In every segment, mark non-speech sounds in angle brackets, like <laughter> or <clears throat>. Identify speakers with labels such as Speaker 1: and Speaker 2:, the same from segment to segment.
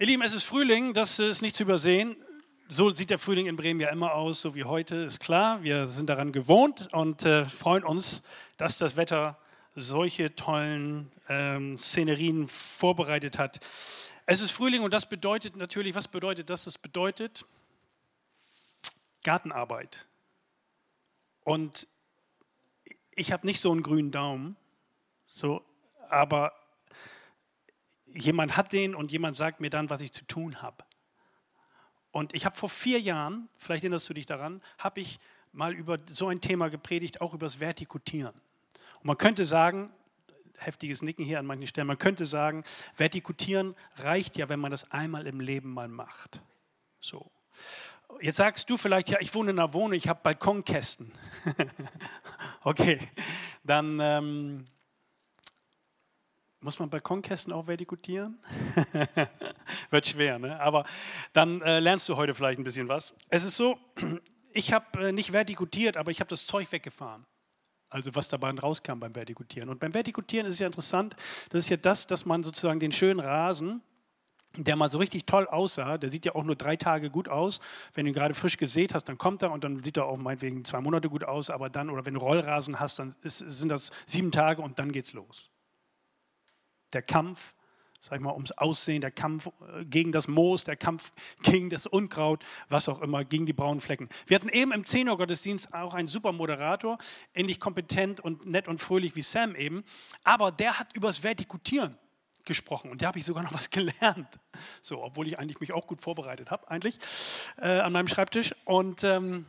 Speaker 1: Ihr Lieben, es ist Frühling, das ist nicht zu übersehen. So sieht der Frühling in Bremen ja immer aus, so wie heute, ist klar. Wir sind daran gewohnt und äh, freuen uns, dass das Wetter solche tollen ähm, Szenerien vorbereitet hat. Es ist Frühling und das bedeutet natürlich, was bedeutet das? Das bedeutet Gartenarbeit. Und ich habe nicht so einen grünen Daumen, so, aber jemand hat den und jemand sagt mir dann, was ich zu tun habe. Und ich habe vor vier Jahren, vielleicht erinnerst du dich daran, habe ich mal über so ein Thema gepredigt, auch über das Vertikutieren. Und man könnte sagen, heftiges Nicken hier an manchen Stellen, man könnte sagen, Vertikutieren reicht ja, wenn man das einmal im Leben mal macht. So. Jetzt sagst du vielleicht, ja, ich wohne in einer Wohnung, ich habe Balkonkästen. <laughs> okay, dann ähm, muss man Balkonkästen auch vertikutieren? <laughs> Wird schwer, ne? Aber dann äh, lernst du heute vielleicht ein bisschen was. Es ist so, <clears throat> ich habe äh, nicht vertikutiert, aber ich habe das Zeug weggefahren. Also was dabei rauskam beim Vertikutieren. Und beim Vertikutieren ist es ja interessant, das ist ja das, dass man sozusagen den schönen Rasen, der mal so richtig toll aussah, der sieht ja auch nur drei Tage gut aus. Wenn du ihn gerade frisch gesät hast, dann kommt er und dann sieht er auch meinetwegen zwei Monate gut aus, aber dann, oder wenn du Rollrasen hast, dann ist, sind das sieben Tage und dann geht's los der Kampf, sag ich mal, ums Aussehen, der Kampf äh, gegen das Moos, der Kampf <laughs> gegen das Unkraut, was auch immer, gegen die braunen Flecken. Wir hatten eben im 10 Uhr Gottesdienst auch einen super Moderator, ähnlich kompetent und nett und fröhlich wie Sam eben, aber der hat übers Vertikutieren gesprochen und da habe ich sogar noch was <laughs> gelernt. So, obwohl ich eigentlich mich auch gut vorbereitet habe, eigentlich, äh, an meinem Schreibtisch. Und, ähm,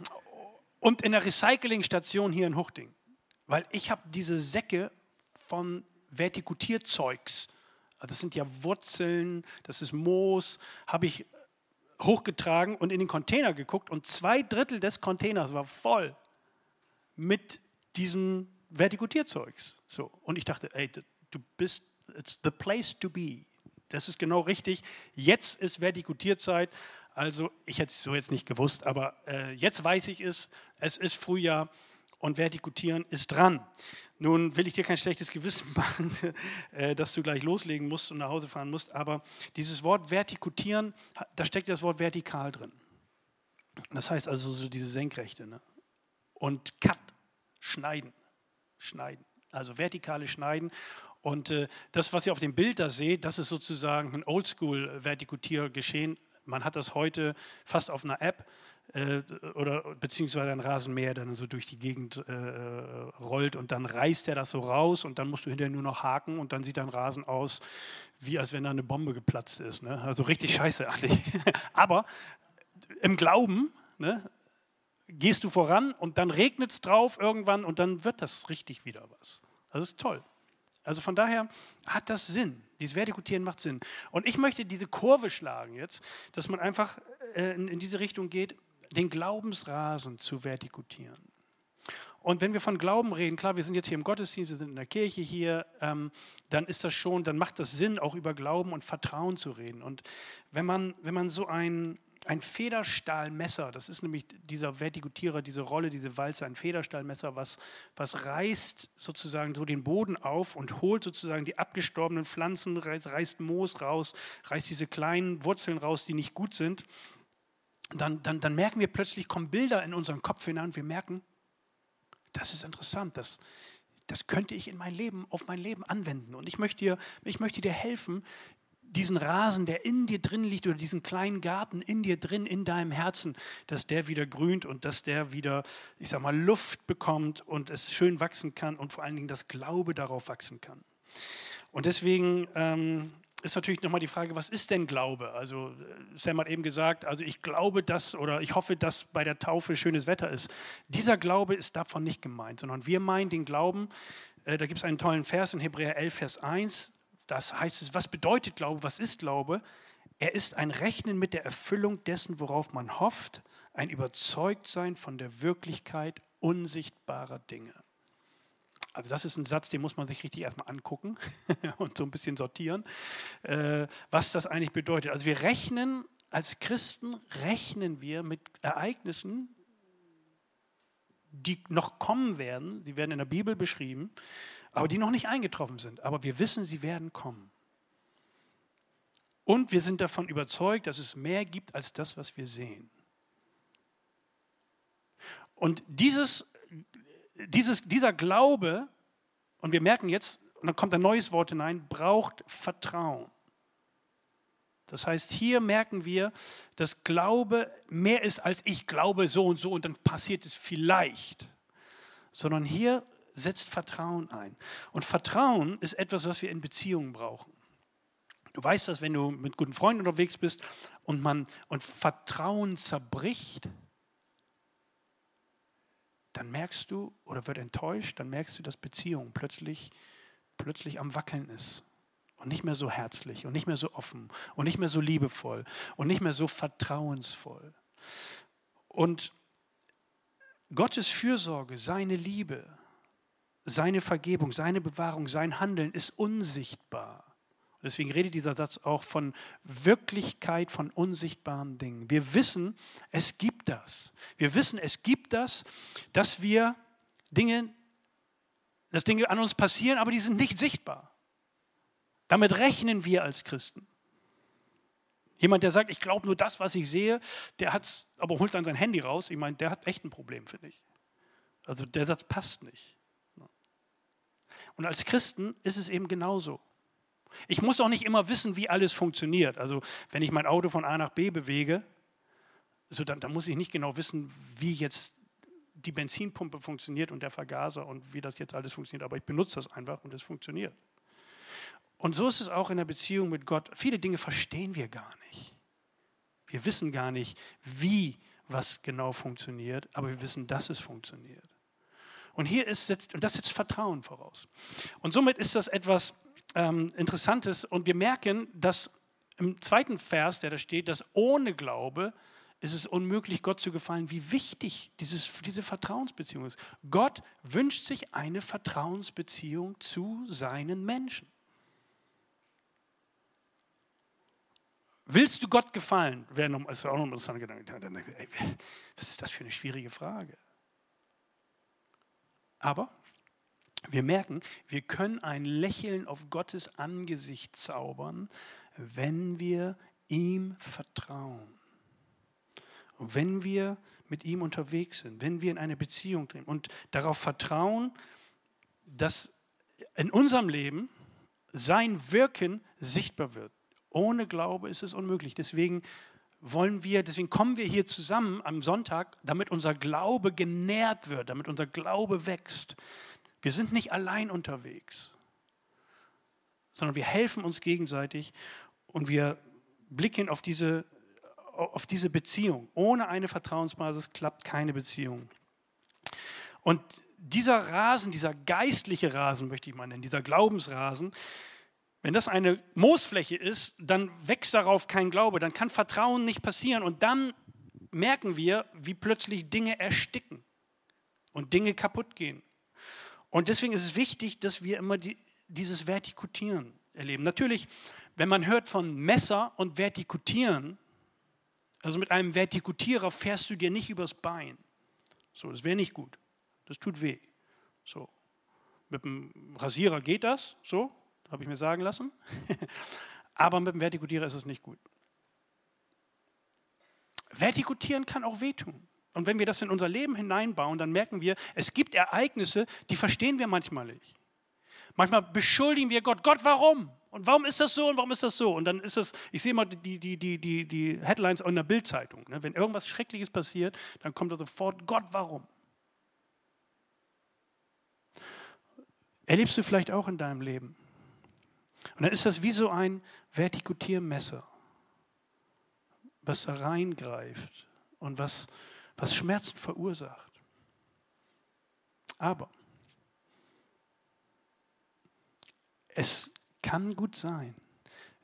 Speaker 1: und in der Recyclingstation hier in Huchting. Weil ich habe diese Säcke von Vertikutierzeugs, das sind ja Wurzeln, das ist Moos, habe ich hochgetragen und in den Container geguckt und zwei Drittel des Containers war voll mit diesem Vertikutierzeugs. So. Und ich dachte, ey, du bist, it's the place to be. Das ist genau richtig. Jetzt ist Vertikutierzeit. Also, ich hätte es so jetzt nicht gewusst, aber äh, jetzt weiß ich es. Es ist Frühjahr und Vertikutieren ist dran. Nun will ich dir kein schlechtes Gewissen <laughs> machen, äh, dass du gleich loslegen musst und nach Hause fahren musst, aber dieses Wort vertikutieren, da steckt das Wort vertikal drin. Das heißt also so diese Senkrechte. Ne? Und cut, schneiden, schneiden. Also vertikale Schneiden. Und äh, das, was ihr auf dem Bild da seht, das ist sozusagen ein Oldschool-Vertikutiergeschehen. Man hat das heute fast auf einer App äh, oder beziehungsweise ein Rasenmäher dann so durch die Gegend äh, rollt und dann reißt er das so raus und dann musst du hinterher nur noch haken und dann sieht dein Rasen aus, wie als wenn da eine Bombe geplatzt ist. Ne? Also richtig scheiße eigentlich. <laughs> Aber im Glauben ne, gehst du voran und dann regnet es drauf irgendwann und dann wird das richtig wieder was. Das ist toll. Also von daher hat das Sinn. Dieses Vertikutieren macht Sinn. Und ich möchte diese Kurve schlagen jetzt, dass man einfach äh, in diese Richtung geht den Glaubensrasen zu vertikutieren. Und wenn wir von Glauben reden, klar, wir sind jetzt hier im Gottesdienst, wir sind in der Kirche hier, ähm, dann ist das schon, dann macht das Sinn, auch über Glauben und Vertrauen zu reden. Und wenn man, wenn man so ein, ein Federstahlmesser, das ist nämlich dieser Vertikutierer, diese Rolle, diese Walze, ein Federstahlmesser, was, was reißt sozusagen so den Boden auf und holt sozusagen die abgestorbenen Pflanzen, reißt, reißt Moos raus, reißt diese kleinen Wurzeln raus, die nicht gut sind dann, dann, dann merken wir plötzlich, kommen Bilder in unseren Kopf hinein und wir merken, das ist interessant, das, das könnte ich in mein Leben, auf mein Leben anwenden. Und ich möchte dir, ich möchte dir helfen, diesen Rasen, der in dir drin liegt, oder diesen kleinen Garten in dir drin, in deinem Herzen, dass der wieder grünt und dass der wieder, ich sag mal, Luft bekommt und es schön wachsen kann und vor allen Dingen das Glaube darauf wachsen kann. Und deswegen ähm, ist natürlich nochmal die Frage, was ist denn Glaube? Also äh, Sam hat eben gesagt, also ich glaube dass oder ich hoffe, dass bei der Taufe schönes Wetter ist. Dieser Glaube ist davon nicht gemeint, sondern wir meinen den Glauben, äh, da gibt es einen tollen Vers in Hebräer 11, Vers 1, das heißt es, was bedeutet Glaube, was ist Glaube? Er ist ein Rechnen mit der Erfüllung dessen, worauf man hofft, ein Überzeugtsein von der Wirklichkeit unsichtbarer Dinge. Also das ist ein Satz, den muss man sich richtig erstmal angucken <laughs> und so ein bisschen sortieren, äh, was das eigentlich bedeutet. Also wir rechnen, als Christen rechnen wir mit Ereignissen, die noch kommen werden, sie werden in der Bibel beschrieben, aber die noch nicht eingetroffen sind. Aber wir wissen, sie werden kommen. Und wir sind davon überzeugt, dass es mehr gibt als das, was wir sehen. Und dieses, dieses, dieser Glaube, und wir merken jetzt, und dann kommt ein neues Wort hinein, braucht Vertrauen. Das heißt, hier merken wir, dass Glaube mehr ist als ich glaube so und so und dann passiert es vielleicht, sondern hier setzt Vertrauen ein. Und Vertrauen ist etwas, was wir in Beziehungen brauchen. Du weißt das, wenn du mit guten Freunden unterwegs bist und man und Vertrauen zerbricht, dann merkst du oder wird enttäuscht, dann merkst du, dass Beziehung plötzlich plötzlich am wackeln ist und nicht mehr so herzlich und nicht mehr so offen und nicht mehr so liebevoll und nicht mehr so vertrauensvoll. Und Gottes Fürsorge, seine Liebe, seine Vergebung, seine Bewahrung, sein Handeln ist unsichtbar. Deswegen redet dieser Satz auch von Wirklichkeit von unsichtbaren Dingen. Wir wissen, es gibt das. Wir wissen, es gibt das, dass wir Dinge, dass Dinge an uns passieren, aber die sind nicht sichtbar. Damit rechnen wir als Christen. Jemand, der sagt, ich glaube nur das, was ich sehe, der hat's, aber holt dann sein Handy raus. Ich meine, der hat echt ein Problem, finde ich. Also der Satz passt nicht. Und als Christen ist es eben genauso. Ich muss auch nicht immer wissen, wie alles funktioniert. Also wenn ich mein Auto von A nach B bewege, so dann, dann muss ich nicht genau wissen, wie jetzt die Benzinpumpe funktioniert und der Vergaser und wie das jetzt alles funktioniert. Aber ich benutze das einfach und es funktioniert. Und so ist es auch in der Beziehung mit Gott. Viele Dinge verstehen wir gar nicht. Wir wissen gar nicht, wie was genau funktioniert, aber wir wissen, dass es funktioniert. Und hier ist jetzt, und das setzt Vertrauen voraus. Und somit ist das etwas ähm, Interessantes. Und wir merken, dass im zweiten Vers, der da steht, dass ohne Glaube ist es unmöglich, Gott zu gefallen, wie wichtig dieses, diese Vertrauensbeziehung ist. Gott wünscht sich eine Vertrauensbeziehung zu seinen Menschen. Willst du Gott gefallen? Noch, ist auch noch ein interessanter Gedanke. Was ist das für eine schwierige Frage? Aber wir merken, wir können ein Lächeln auf Gottes Angesicht zaubern, wenn wir ihm vertrauen. Und wenn wir mit ihm unterwegs sind, wenn wir in eine Beziehung treten und darauf vertrauen, dass in unserem Leben sein Wirken sichtbar wird. Ohne Glaube ist es unmöglich. Deswegen wollen wir, deswegen kommen wir hier zusammen am Sonntag, damit unser Glaube genährt wird, damit unser Glaube wächst. Wir sind nicht allein unterwegs, sondern wir helfen uns gegenseitig und wir blicken auf diese, auf diese Beziehung. Ohne eine Vertrauensbasis klappt keine Beziehung. Und dieser Rasen, dieser geistliche Rasen, möchte ich mal nennen, dieser Glaubensrasen, wenn das eine Moosfläche ist, dann wächst darauf kein Glaube, dann kann Vertrauen nicht passieren und dann merken wir, wie plötzlich Dinge ersticken und Dinge kaputt gehen. Und deswegen ist es wichtig, dass wir immer die, dieses Vertikutieren erleben. Natürlich, wenn man hört von Messer und Vertikutieren, also mit einem Vertikutierer fährst du dir nicht übers Bein. So, das wäre nicht gut. Das tut weh. So. Mit dem Rasierer geht das, so, habe ich mir sagen lassen. <laughs> Aber mit dem Vertikutierer ist es nicht gut. Vertikutieren kann auch wehtun. Und wenn wir das in unser Leben hineinbauen, dann merken wir, es gibt Ereignisse, die verstehen wir manchmal nicht. Manchmal beschuldigen wir Gott. Gott, warum? Und warum ist das so und warum ist das so? Und dann ist es, ich sehe mal die, die, die, die, die Headlines in der Bildzeitung. Ne? Wenn irgendwas Schreckliches passiert, dann kommt da sofort, Gott, warum? Erlebst du vielleicht auch in deinem Leben, und dann ist das wie so ein Vertikutiermesser, was da reingreift und was, was Schmerzen verursacht. Aber es kann gut sein,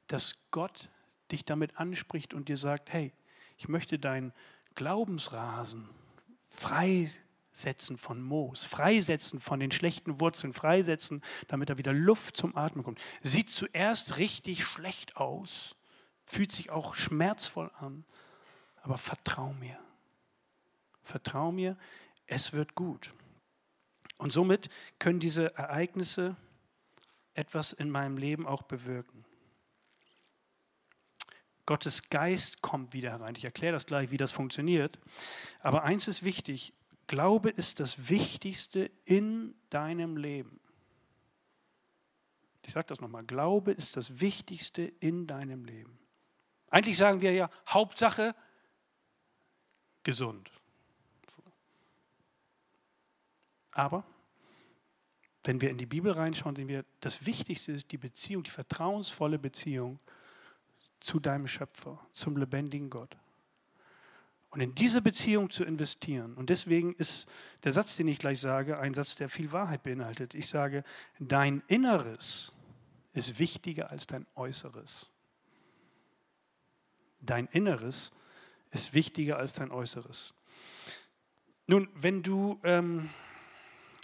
Speaker 1: dass Gott dich damit anspricht und dir sagt, hey, ich möchte deinen Glaubensrasen frei Freisetzen von Moos, Freisetzen von den schlechten Wurzeln, Freisetzen, damit da wieder Luft zum Atmen kommt. Sieht zuerst richtig schlecht aus, fühlt sich auch schmerzvoll an, aber vertrau mir. Vertrau mir, es wird gut. Und somit können diese Ereignisse etwas in meinem Leben auch bewirken. Gottes Geist kommt wieder herein. Ich erkläre das gleich, wie das funktioniert. Aber eins ist wichtig, Glaube ist das Wichtigste in deinem Leben. Ich sage das nochmal, Glaube ist das Wichtigste in deinem Leben. Eigentlich sagen wir ja, Hauptsache gesund. Aber wenn wir in die Bibel reinschauen, sehen wir, das Wichtigste ist die Beziehung, die vertrauensvolle Beziehung zu deinem Schöpfer, zum lebendigen Gott. Und in diese Beziehung zu investieren. Und deswegen ist der Satz, den ich gleich sage, ein Satz, der viel Wahrheit beinhaltet. Ich sage, dein Inneres ist wichtiger als dein Äußeres. Dein Inneres ist wichtiger als dein Äußeres. Nun, wenn du, ähm,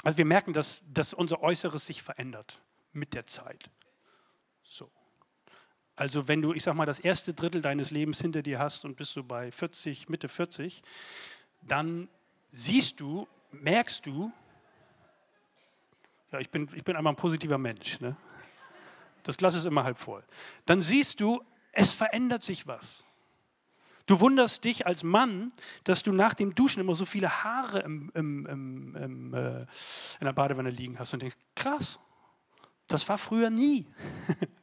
Speaker 1: also wir merken, dass, dass unser Äußeres sich verändert mit der Zeit. So. Also wenn du, ich sag mal, das erste Drittel deines Lebens hinter dir hast und bist du bei 40, Mitte 40, dann siehst du, merkst du, ja, ich bin, ich bin einmal ein positiver Mensch, ne? das Glas ist immer halb voll, dann siehst du, es verändert sich was. Du wunderst dich als Mann, dass du nach dem Duschen immer so viele Haare im, im, im, äh, in der Badewanne liegen hast und denkst, krass, das war früher nie. <laughs>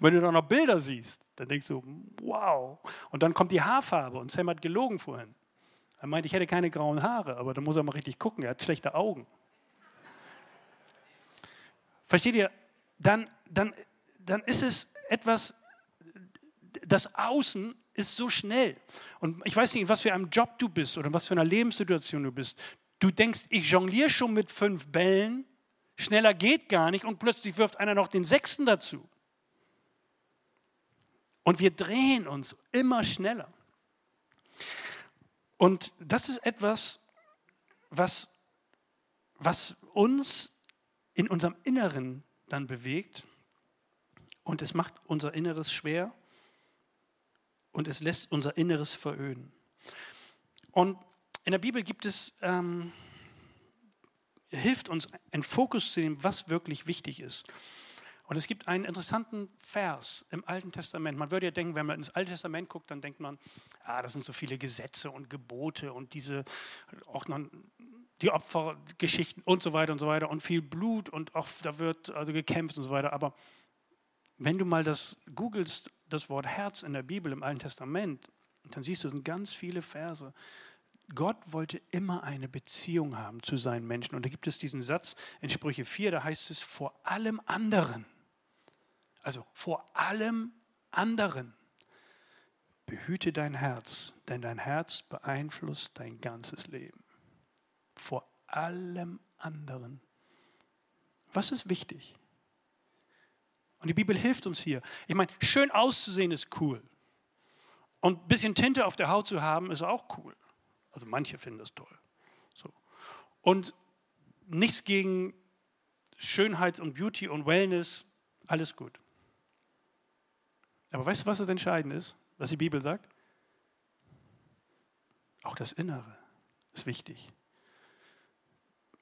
Speaker 1: Wenn du dann noch Bilder siehst, dann denkst du, wow. Und dann kommt die Haarfarbe und Sam hat gelogen vorhin. Er meint, ich hätte keine grauen Haare, aber da muss er mal richtig gucken, er hat schlechte Augen. Versteht ihr? Dann, dann, dann ist es etwas, das Außen ist so schnell. Und ich weiß nicht, was für einem Job du bist oder was für einer Lebenssituation du bist. Du denkst, ich jongliere schon mit fünf Bällen, schneller geht gar nicht und plötzlich wirft einer noch den sechsten dazu. Und wir drehen uns immer schneller. Und das ist etwas, was, was uns in unserem Inneren dann bewegt. Und es macht unser Inneres schwer und es lässt unser Inneres veröden. Und in der Bibel gibt es, ähm, hilft uns, einen Fokus zu nehmen, was wirklich wichtig ist. Und es gibt einen interessanten Vers im Alten Testament. Man würde ja denken, wenn man ins Alte Testament guckt, dann denkt man, ah, das sind so viele Gesetze und Gebote und diese, auch noch die Opfergeschichten und so weiter und so weiter und viel Blut und auch da wird also gekämpft und so weiter. Aber wenn du mal das googelst, das Wort Herz in der Bibel im Alten Testament, dann siehst du, es sind ganz viele Verse. Gott wollte immer eine Beziehung haben zu seinen Menschen. Und da gibt es diesen Satz in Sprüche 4, da heißt es vor allem anderen. Also vor allem anderen. Behüte dein Herz, denn dein Herz beeinflusst dein ganzes Leben. Vor allem anderen. Was ist wichtig? Und die Bibel hilft uns hier. Ich meine, schön auszusehen ist cool. Und ein bisschen Tinte auf der Haut zu haben, ist auch cool. Also manche finden das toll. So. Und nichts gegen Schönheit und Beauty und Wellness, alles gut. Aber weißt du, was das Entscheidende ist, was die Bibel sagt? Auch das Innere ist wichtig.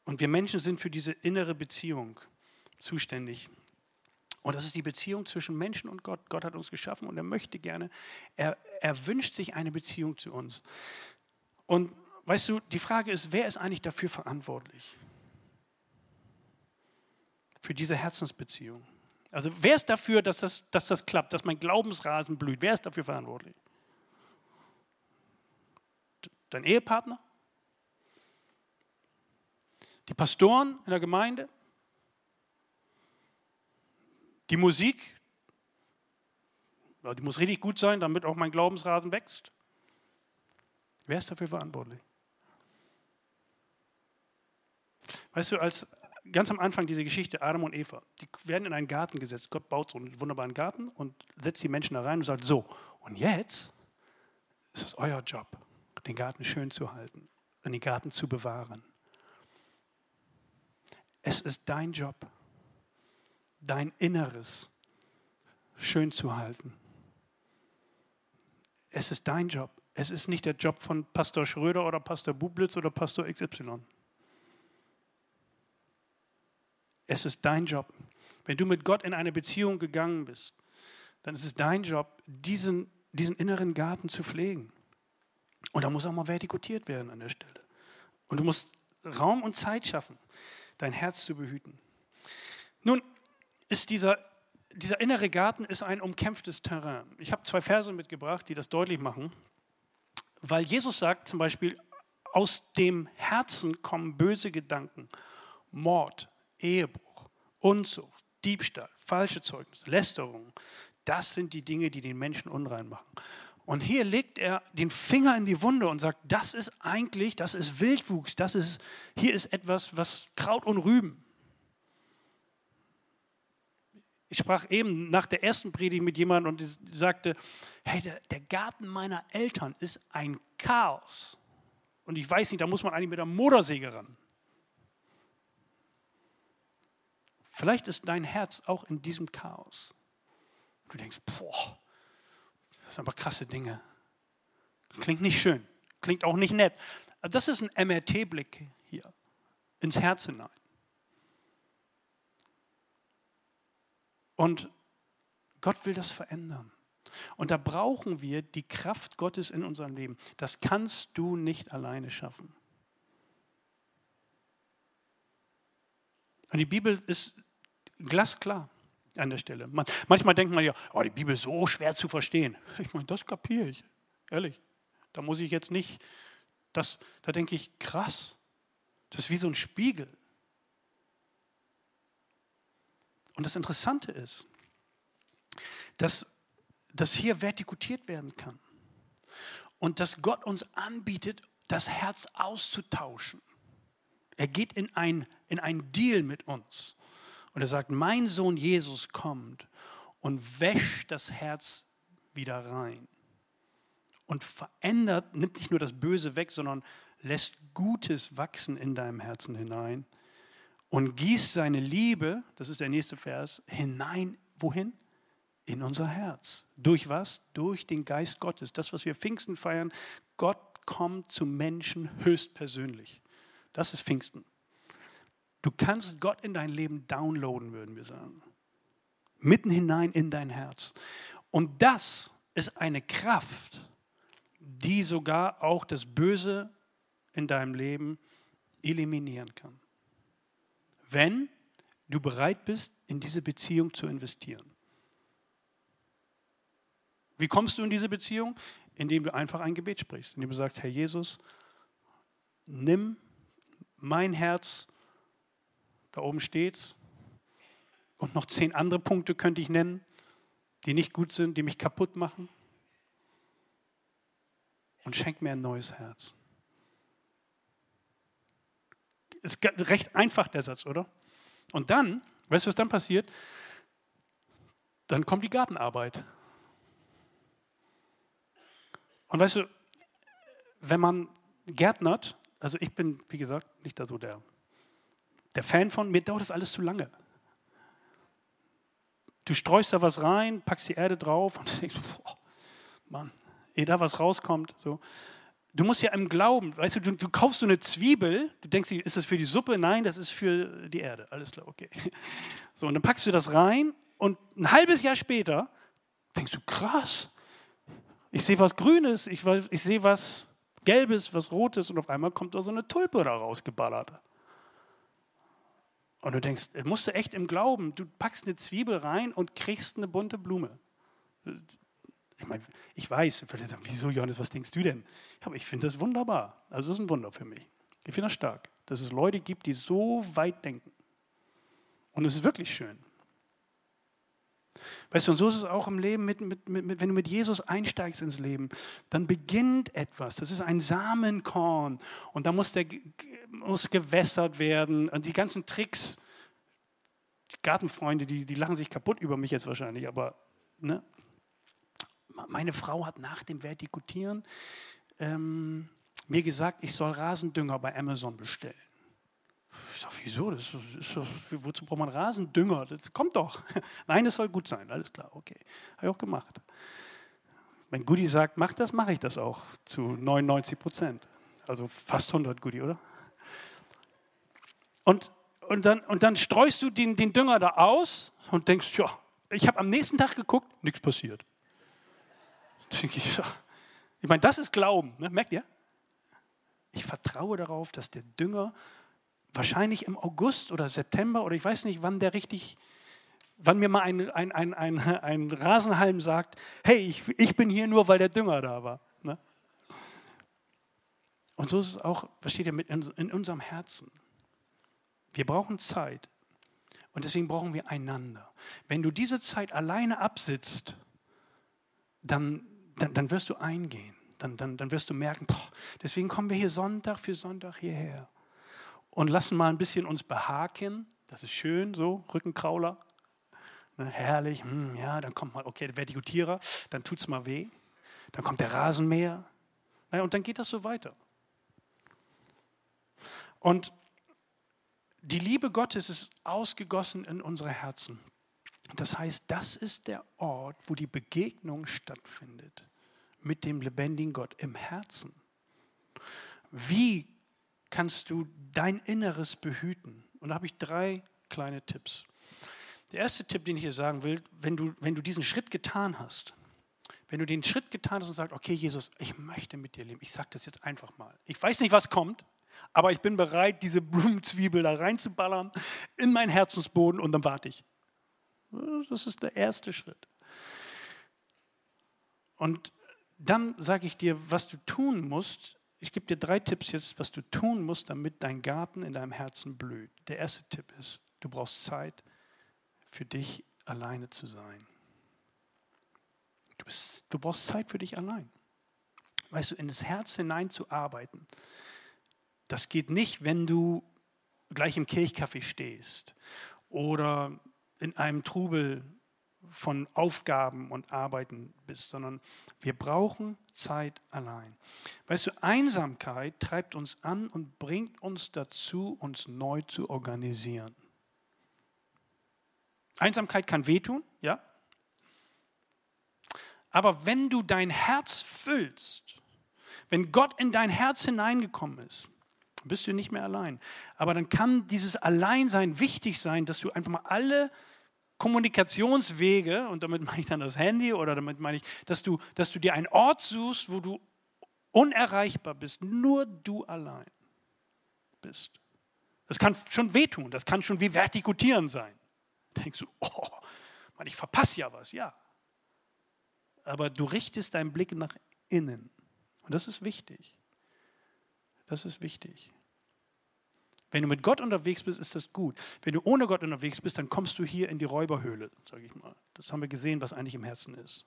Speaker 1: Und wir Menschen sind für diese innere Beziehung zuständig. Und das ist die Beziehung zwischen Menschen und Gott. Gott hat uns geschaffen und er möchte gerne, er, er wünscht sich eine Beziehung zu uns. Und weißt du, die Frage ist, wer ist eigentlich dafür verantwortlich? Für diese Herzensbeziehung. Also wer ist dafür, dass das, dass das klappt, dass mein Glaubensrasen blüht? Wer ist dafür verantwortlich? Dein Ehepartner? Die Pastoren in der Gemeinde? Die Musik? Die muss richtig gut sein, damit auch mein Glaubensrasen wächst. Wer ist dafür verantwortlich? Weißt du, als, ganz am Anfang diese Geschichte, Adam und Eva, die werden in einen Garten gesetzt. Gott baut so einen wunderbaren Garten und setzt die Menschen da rein und sagt, so, und jetzt ist es euer Job, den Garten schön zu halten und den Garten zu bewahren. Es ist dein Job, dein Inneres schön zu halten. Es ist dein Job. Es ist nicht der Job von Pastor Schröder oder Pastor Bublitz oder Pastor XY. Es ist dein Job. Wenn du mit Gott in eine Beziehung gegangen bist, dann ist es dein Job, diesen, diesen inneren Garten zu pflegen. Und da muss auch mal vertikutiert werden an der Stelle. Und du musst Raum und Zeit schaffen, dein Herz zu behüten. Nun ist dieser, dieser innere Garten ist ein umkämpftes Terrain. Ich habe zwei Verse mitgebracht, die das deutlich machen. Weil Jesus sagt zum Beispiel, aus dem Herzen kommen böse Gedanken, Mord, Ehebruch, Unzucht, Diebstahl, falsche Zeugnisse, Lästerung. Das sind die Dinge, die den Menschen unrein machen. Und hier legt er den Finger in die Wunde und sagt, das ist eigentlich, das ist Wildwuchs, das ist, hier ist etwas, was Kraut und Rüben. Ich sprach eben nach der ersten Predigt mit jemandem und sagte, hey, der, Garten meiner Eltern ist ein Chaos. Und ich weiß nicht, da muss man eigentlich mit der Motorsäge ran. Vielleicht ist dein Herz auch in diesem Chaos. Du denkst, boah, das sind aber krasse Dinge. Klingt nicht schön, klingt auch nicht nett. Das ist ein MRT-Blick hier ins Herz hinein. Und Gott will das verändern. Und da brauchen wir die Kraft Gottes in unserem Leben. Das kannst du nicht alleine schaffen. Und die Bibel ist glasklar an der Stelle. Man, manchmal denkt man ja, oh, die Bibel ist so schwer zu verstehen. <laughs> Ich meine, das kapiere ich, ehrlich. Da muss ich jetzt nicht, das, da denke ich, krass, das ist wie so ein Spiegel. Und das Interessante ist, dass das hier vertikutiert werden kann und dass Gott uns anbietet, das Herz auszutauschen. Er geht in ein, in ein Deal mit uns. Und er sagt, mein Sohn Jesus kommt und wäscht das Herz wieder rein. Und verändert, nimmt nicht nur das Böse weg, sondern lässt Gutes wachsen in deinem Herzen hinein und gießt seine Liebe, das ist der nächste Vers, hinein, wohin? In unser Herz. Durch was? Durch den Geist Gottes. Das, was wir Pfingsten feiern, Gott kommt zum Menschen höchstpersönlich. Das ist Pfingsten. Du kannst Gott in dein Leben downloaden, würden wir sagen. Mitten hinein in dein Herz. Und das ist eine Kraft, die sogar auch das Böse in deinem Leben eliminieren kann. Wenn du bereit bist, in diese Beziehung zu investieren. Wie kommst du in diese Beziehung? Indem du einfach ein Gebet sprichst, indem du sagst, Herr Jesus, nimm mein Herz da oben steht's. Und noch zehn andere Punkte könnte ich nennen, die nicht gut sind, die mich kaputt machen. Und schenk mir ein neues Herz. Ist recht einfach der Satz, oder? Und dann, weißt du, was dann passiert? Dann kommt die Gartenarbeit. Und weißt du, wenn man gärtnert, also ich bin, wie gesagt, nicht da so der der Fan von, mir dauert das alles zu lange. Du streust da was rein, packst die Erde drauf und <laughs> denkst, boah, Mann, ehe da was rauskommt. So. Du musst ja im Glauben, weißt du, du, du kaufst so eine Zwiebel, du denkst, ist das für die Suppe? Nein, das ist für die Erde. Alles klar, okay. <laughs> So, und dann packst du das rein und ein halbes Jahr später denkst du, krass, ich sehe was Grünes, ich, ich sehe was Gelbes, was Rotes und auf einmal kommt da so eine Tulpe da rausgeballert. Und du denkst, musst du echt im Glauben, du packst eine Zwiebel rein und kriegst eine bunte Blume. Ich meine, ich weiß, würde sagen, wieso Johannes, was denkst du denn? Aber ich finde das wunderbar. Also das ist ein Wunder für mich. Ich finde das stark, dass es Leute gibt, die so weit denken. Und es ist wirklich schön. Weißt du, und so ist es auch im Leben, mit, mit, mit, wenn du mit Jesus einsteigst ins Leben, dann beginnt etwas. Das ist ein Samenkorn und da muss, der, muss gewässert werden. Und die ganzen Tricks, die Gartenfreunde, die, die lachen sich kaputt über mich jetzt wahrscheinlich, aber ne? meine Frau hat nach dem Vertikutieren ähm, mir gesagt, ich soll Rasendünger bei Amazon bestellen. Ich sage, wieso? Das ist, ist, wozu braucht man Rasendünger? Das kommt doch. <laughs> Nein, es soll gut sein. Alles klar, okay. Habe ich auch gemacht. Wenn Goody sagt, mach das, mache ich das auch zu 99 Prozent. Also fast 100 Goody, oder? Und, und, dann, und dann streust du den, den Dünger da aus und denkst, ja, ich habe am nächsten Tag geguckt, nichts passiert. Ich meine, das ist Glauben, ne? merkt ihr? Ich vertraue darauf, dass der Dünger wahrscheinlich im August oder September oder ich weiß nicht, wann der richtig, wann mir mal ein, ein, ein, ein, ein Rasenhalm sagt, hey, ich, ich bin hier nur, weil der Dünger da war. Ne? Und so ist es auch, ihr, mit in, in unserem Herzen. Wir brauchen Zeit und deswegen brauchen wir einander. Wenn du diese Zeit alleine absitzt, dann, dann, dann wirst du eingehen. Dann, dann, dann wirst du merken, boah, deswegen kommen wir hier Sonntag für Sonntag hierher und lassen mal ein bisschen uns behaken. Das ist schön, so, Rückenkrauler. Ne, herrlich, hm, ja, dann kommt mal, okay, der Vertikutierer, dann tut es mal weh. Dann kommt der Rasenmäher. Naja, und dann geht das so weiter. Und die Liebe Gottes ist ausgegossen in unsere Herzen. Das heißt, das ist der Ort, wo die Begegnung stattfindet mit dem lebendigen Gott im Herzen. Wie kannst du dein Inneres behüten? Und da habe ich drei kleine Tipps. Der erste Tipp, den ich hier sagen will, wenn du, wenn du diesen Schritt getan hast, wenn du den Schritt getan hast und sagst, okay, Jesus, ich möchte mit dir leben, ich sage das jetzt einfach mal. Ich weiß nicht, was kommt, aber ich bin bereit, diese Blumenzwiebel da reinzuballern in meinen Herzensboden und dann warte ich. Das ist der erste Schritt. Und dann sage ich dir, was du tun musst. Ich gebe dir drei Tipps jetzt, was du tun musst, damit dein Garten in deinem Herzen blüht. Der erste Tipp ist, du brauchst Zeit für dich alleine zu sein. Du, bist, du brauchst Zeit für dich allein. Weißt du, in das Herz hineinzuarbeiten, das geht nicht, wenn du gleich im Kirchkaffee stehst oder in einem Trubel von Aufgaben und Arbeiten bist, sondern wir brauchen Zeit allein. Weißt du, Einsamkeit treibt uns an und bringt uns dazu, uns neu zu organisieren. Einsamkeit kann wehtun, ja. Aber wenn du dein Herz füllst, wenn Gott in dein Herz hineingekommen ist, bist du nicht mehr allein. Aber dann kann dieses Alleinsein wichtig sein, dass du einfach mal alle Kommunikationswege, und damit meine ich dann das Handy oder damit meine ich, dass du, dass du dir einen Ort suchst, wo du unerreichbar bist, nur du allein bist. Das kann schon wehtun, das kann schon wie vertikutieren sein. Da denkst du, oh, Mann, ich verpasse ja was, ja. Aber du richtest deinen Blick nach innen. Und das ist wichtig. Das ist wichtig. Wenn du mit Gott unterwegs bist, ist das gut. Wenn du ohne Gott unterwegs bist, dann kommst du hier in die Räuberhöhle, sage ich mal. Das haben wir gesehen, was eigentlich im Herzen ist.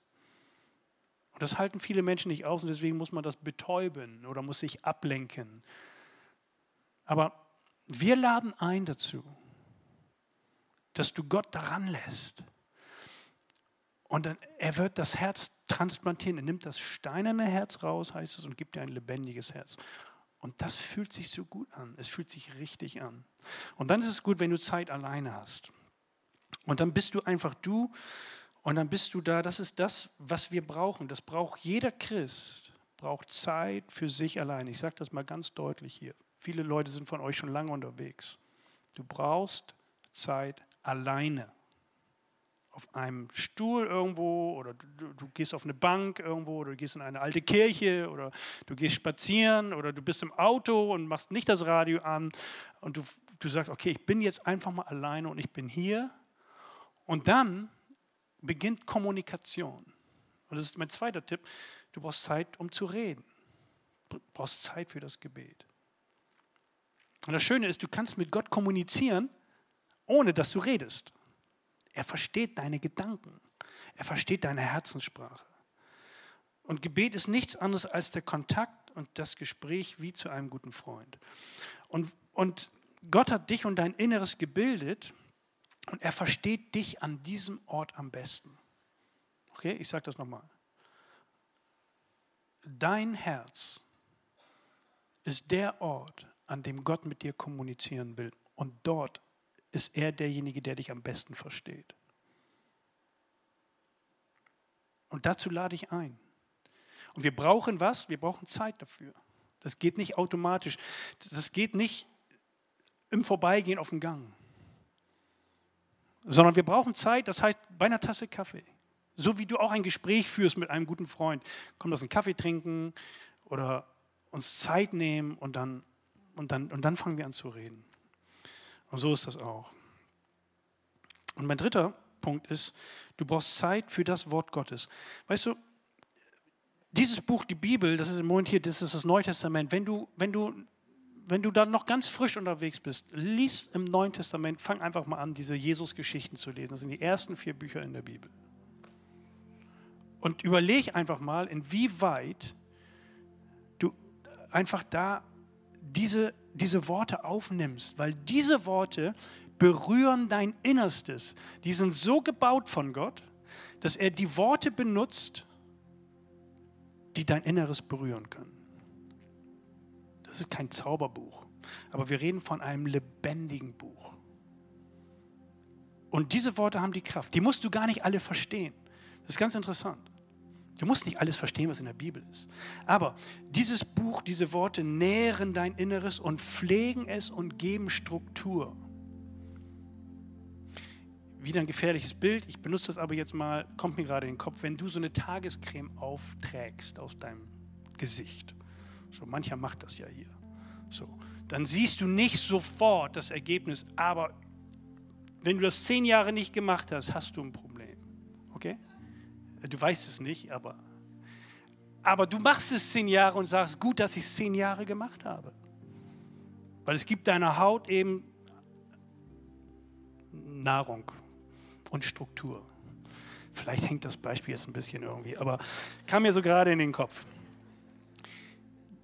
Speaker 1: Und das halten viele Menschen nicht aus und deswegen muss man das betäuben oder muss sich ablenken. Aber wir laden ein dazu, dass du Gott daran lässt. Und dann, er wird das Herz transplantieren. Er nimmt das steinerne Herz raus, heißt es, und gibt dir ein lebendiges Herz. Und das fühlt sich so gut an. Es fühlt sich richtig an. Und dann ist es gut, wenn du Zeit alleine hast. Und dann bist du einfach du und dann bist du da. Das ist das, was wir brauchen. Das braucht jeder Christ. Braucht Zeit für sich alleine. Ich sage das mal ganz deutlich hier. Viele Leute sind von euch schon lange unterwegs. Du brauchst Zeit alleine auf einem Stuhl irgendwo oder du, du, gehst auf eine Bank irgendwo oder du gehst in eine alte Kirche oder du gehst spazieren oder du bist im Auto und machst nicht das Radio an und du, du sagst, okay, ich bin jetzt einfach mal alleine und ich bin hier. Und dann beginnt Kommunikation. Und das ist mein zweiter Tipp. Du brauchst Zeit, um zu reden. Du brauchst Zeit für das Gebet. Und das Schöne ist, du kannst mit Gott kommunizieren, ohne dass du redest. Er versteht deine Gedanken. Er versteht deine Herzenssprache. Und Gebet ist nichts anderes als der Kontakt und das Gespräch wie zu einem guten Freund. Und, und Gott hat dich und dein Inneres gebildet und er versteht dich an diesem Ort am besten. Okay, ich sage das nochmal. Dein Herz ist der Ort, an dem Gott mit dir kommunizieren will. Und dort ist er derjenige, der dich am besten versteht. Und dazu lade ich ein. Und wir brauchen was? Wir brauchen Zeit dafür. Das geht nicht automatisch. Das geht nicht im Vorbeigehen auf dem Gang. Sondern wir brauchen Zeit, das heißt bei einer Tasse Kaffee. So wie du auch ein Gespräch führst mit einem guten Freund. Komm, lass einen Kaffee trinken oder uns Zeit nehmen und dann, und dann, und dann fangen wir an zu reden. Und so ist das auch. Und mein dritter Punkt ist, du brauchst Zeit für das Wort Gottes. Weißt du, dieses Buch, die Bibel, das ist im Moment hier, das ist das Neue Testament. Wenn du, wenn du, wenn du dann noch ganz frisch unterwegs bist, lies im Neuen Testament, fang einfach mal an, diese Jesus-Geschichten zu lesen. Das sind die ersten vier Bücher in der Bibel. Und überleg einfach mal, inwieweit du einfach da diese, diese Worte aufnimmst, weil diese Worte berühren dein Innerstes. Die sind so gebaut von Gott, dass er die Worte benutzt, die dein Inneres berühren können. Das ist kein Zauberbuch, aber wir reden von einem lebendigen Buch. Und diese Worte haben die Kraft. Die musst du gar nicht alle verstehen. Das ist ganz interessant. Du musst nicht alles verstehen, was in der Bibel ist. Aber dieses Buch, diese Worte nähren dein Inneres und pflegen es und geben Struktur. Wieder ein gefährliches Bild, ich benutze das aber jetzt mal, kommt mir gerade in den Kopf, wenn du so eine Tagescreme aufträgst aus deinem Gesicht. So, mancher macht das ja hier. So, dann siehst du nicht sofort das Ergebnis, aber wenn du das zehn Jahre nicht gemacht hast, hast du ein Problem. Okay? Du weißt es nicht, aber, aber du machst es zehn Jahre und sagst, gut, dass ich es zehn Jahre gemacht habe. Weil es gibt deiner Haut eben Nahrung und Struktur. Vielleicht hängt das Beispiel jetzt ein bisschen irgendwie, aber kam mir so gerade in den Kopf.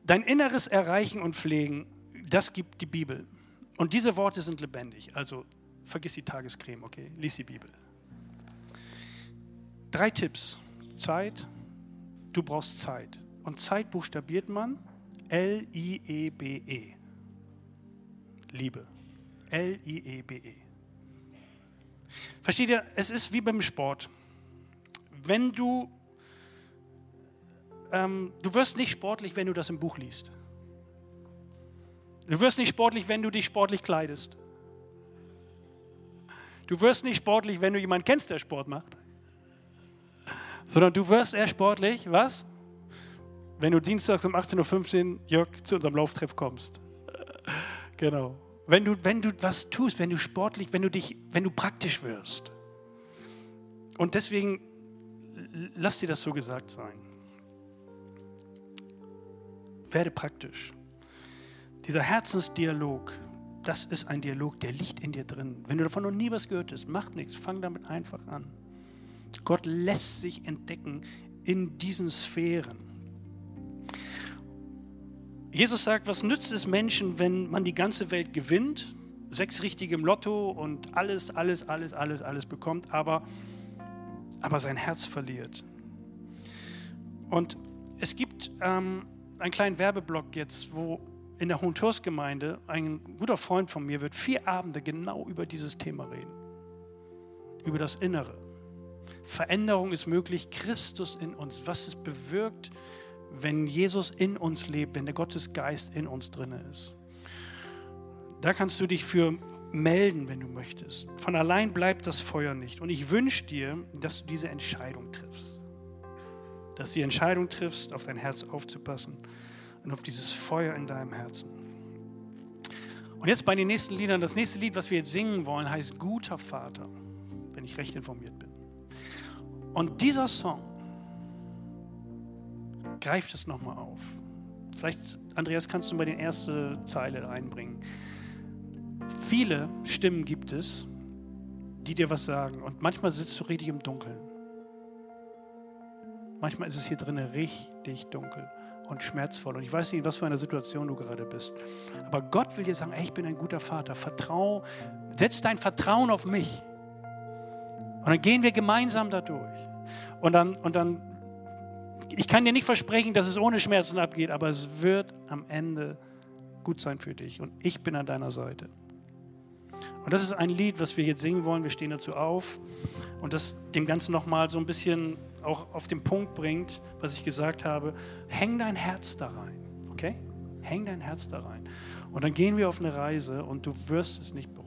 Speaker 1: Dein Inneres erreichen und pflegen, das gibt die Bibel. Und diese Worte sind lebendig. Also vergiss die Tagescreme, okay? Lies die Bibel. Drei Tipps. Zeit. Du brauchst Zeit. Und Zeit buchstabiert man L-I-E-B-E. -E. Liebe. L-I-E-B-E. -E. Versteht ihr, es ist wie beim Sport. Wenn du, ähm, du wirst nicht sportlich, wenn du das im Buch liest. Du wirst nicht sportlich, wenn du dich sportlich kleidest. Du wirst nicht sportlich, wenn du jemanden kennst, der Sport macht. Sondern du wirst eher sportlich, was? Wenn du dienstags um 18.15 Uhr, Jörg, zu unserem Lauftreff kommst. <laughs> Genau. Wenn du, wenn du was tust, wenn du sportlich, wenn du dich, wenn du praktisch wirst. Und deswegen lass dir das so gesagt sein. Werde praktisch. Dieser Herzensdialog, das ist ein Dialog, der liegt in dir drin. Wenn du davon noch nie was gehört hast, mach nichts, fang damit einfach an. Gott lässt sich entdecken in diesen Sphären. Jesus sagt, was nützt es Menschen, wenn man die ganze Welt gewinnt, sechs richtige im Lotto und alles, alles, alles, alles, alles bekommt, aber, aber sein Herz verliert. Und es gibt ähm, einen kleinen Werbeblock jetzt, wo in der Hohenturs-Gemeinde ein guter Freund von mir wird vier Abende genau über dieses Thema reden. Über das Innere. Veränderung ist möglich, Christus in uns, was es bewirkt, wenn Jesus in uns lebt, wenn der Gottesgeist in uns drin ist. Da kannst du dich für melden, wenn du möchtest. Von allein bleibt das Feuer nicht. Und ich wünsche dir, dass du diese Entscheidung triffst. Dass du die Entscheidung triffst, auf dein Herz aufzupassen und auf dieses Feuer in deinem Herzen. Und jetzt bei den nächsten Liedern, das nächste Lied, was wir jetzt singen wollen, heißt Guter Vater, wenn ich recht informiert bin. Und dieser Song greift es nochmal auf. Vielleicht, Andreas, kannst du mal die erste Zeile einbringen. Viele Stimmen gibt es, die dir was sagen. Und manchmal sitzt du richtig im Dunkeln. Manchmal ist es hier drinnen richtig dunkel und schmerzvoll. Und ich weiß nicht, in was für einer Situation du gerade bist. Aber Gott will dir sagen, ey, ich bin ein guter Vater. Vertrau, setz dein Vertrauen auf mich. Und dann gehen wir gemeinsam da durch. Und dann, und dann ich kann dir nicht versprechen, dass es ohne Schmerzen abgeht, aber es wird am Ende gut sein für dich. Und ich bin an deiner Seite. Und das ist ein Lied, was wir jetzt singen wollen. Wir stehen dazu auf und das dem Ganzen nochmal so ein bisschen auch auf den Punkt bringt, was ich gesagt habe. Häng dein Herz da rein, okay? Häng dein Herz da rein. Und dann gehen wir auf eine Reise und du wirst es nicht bereuen.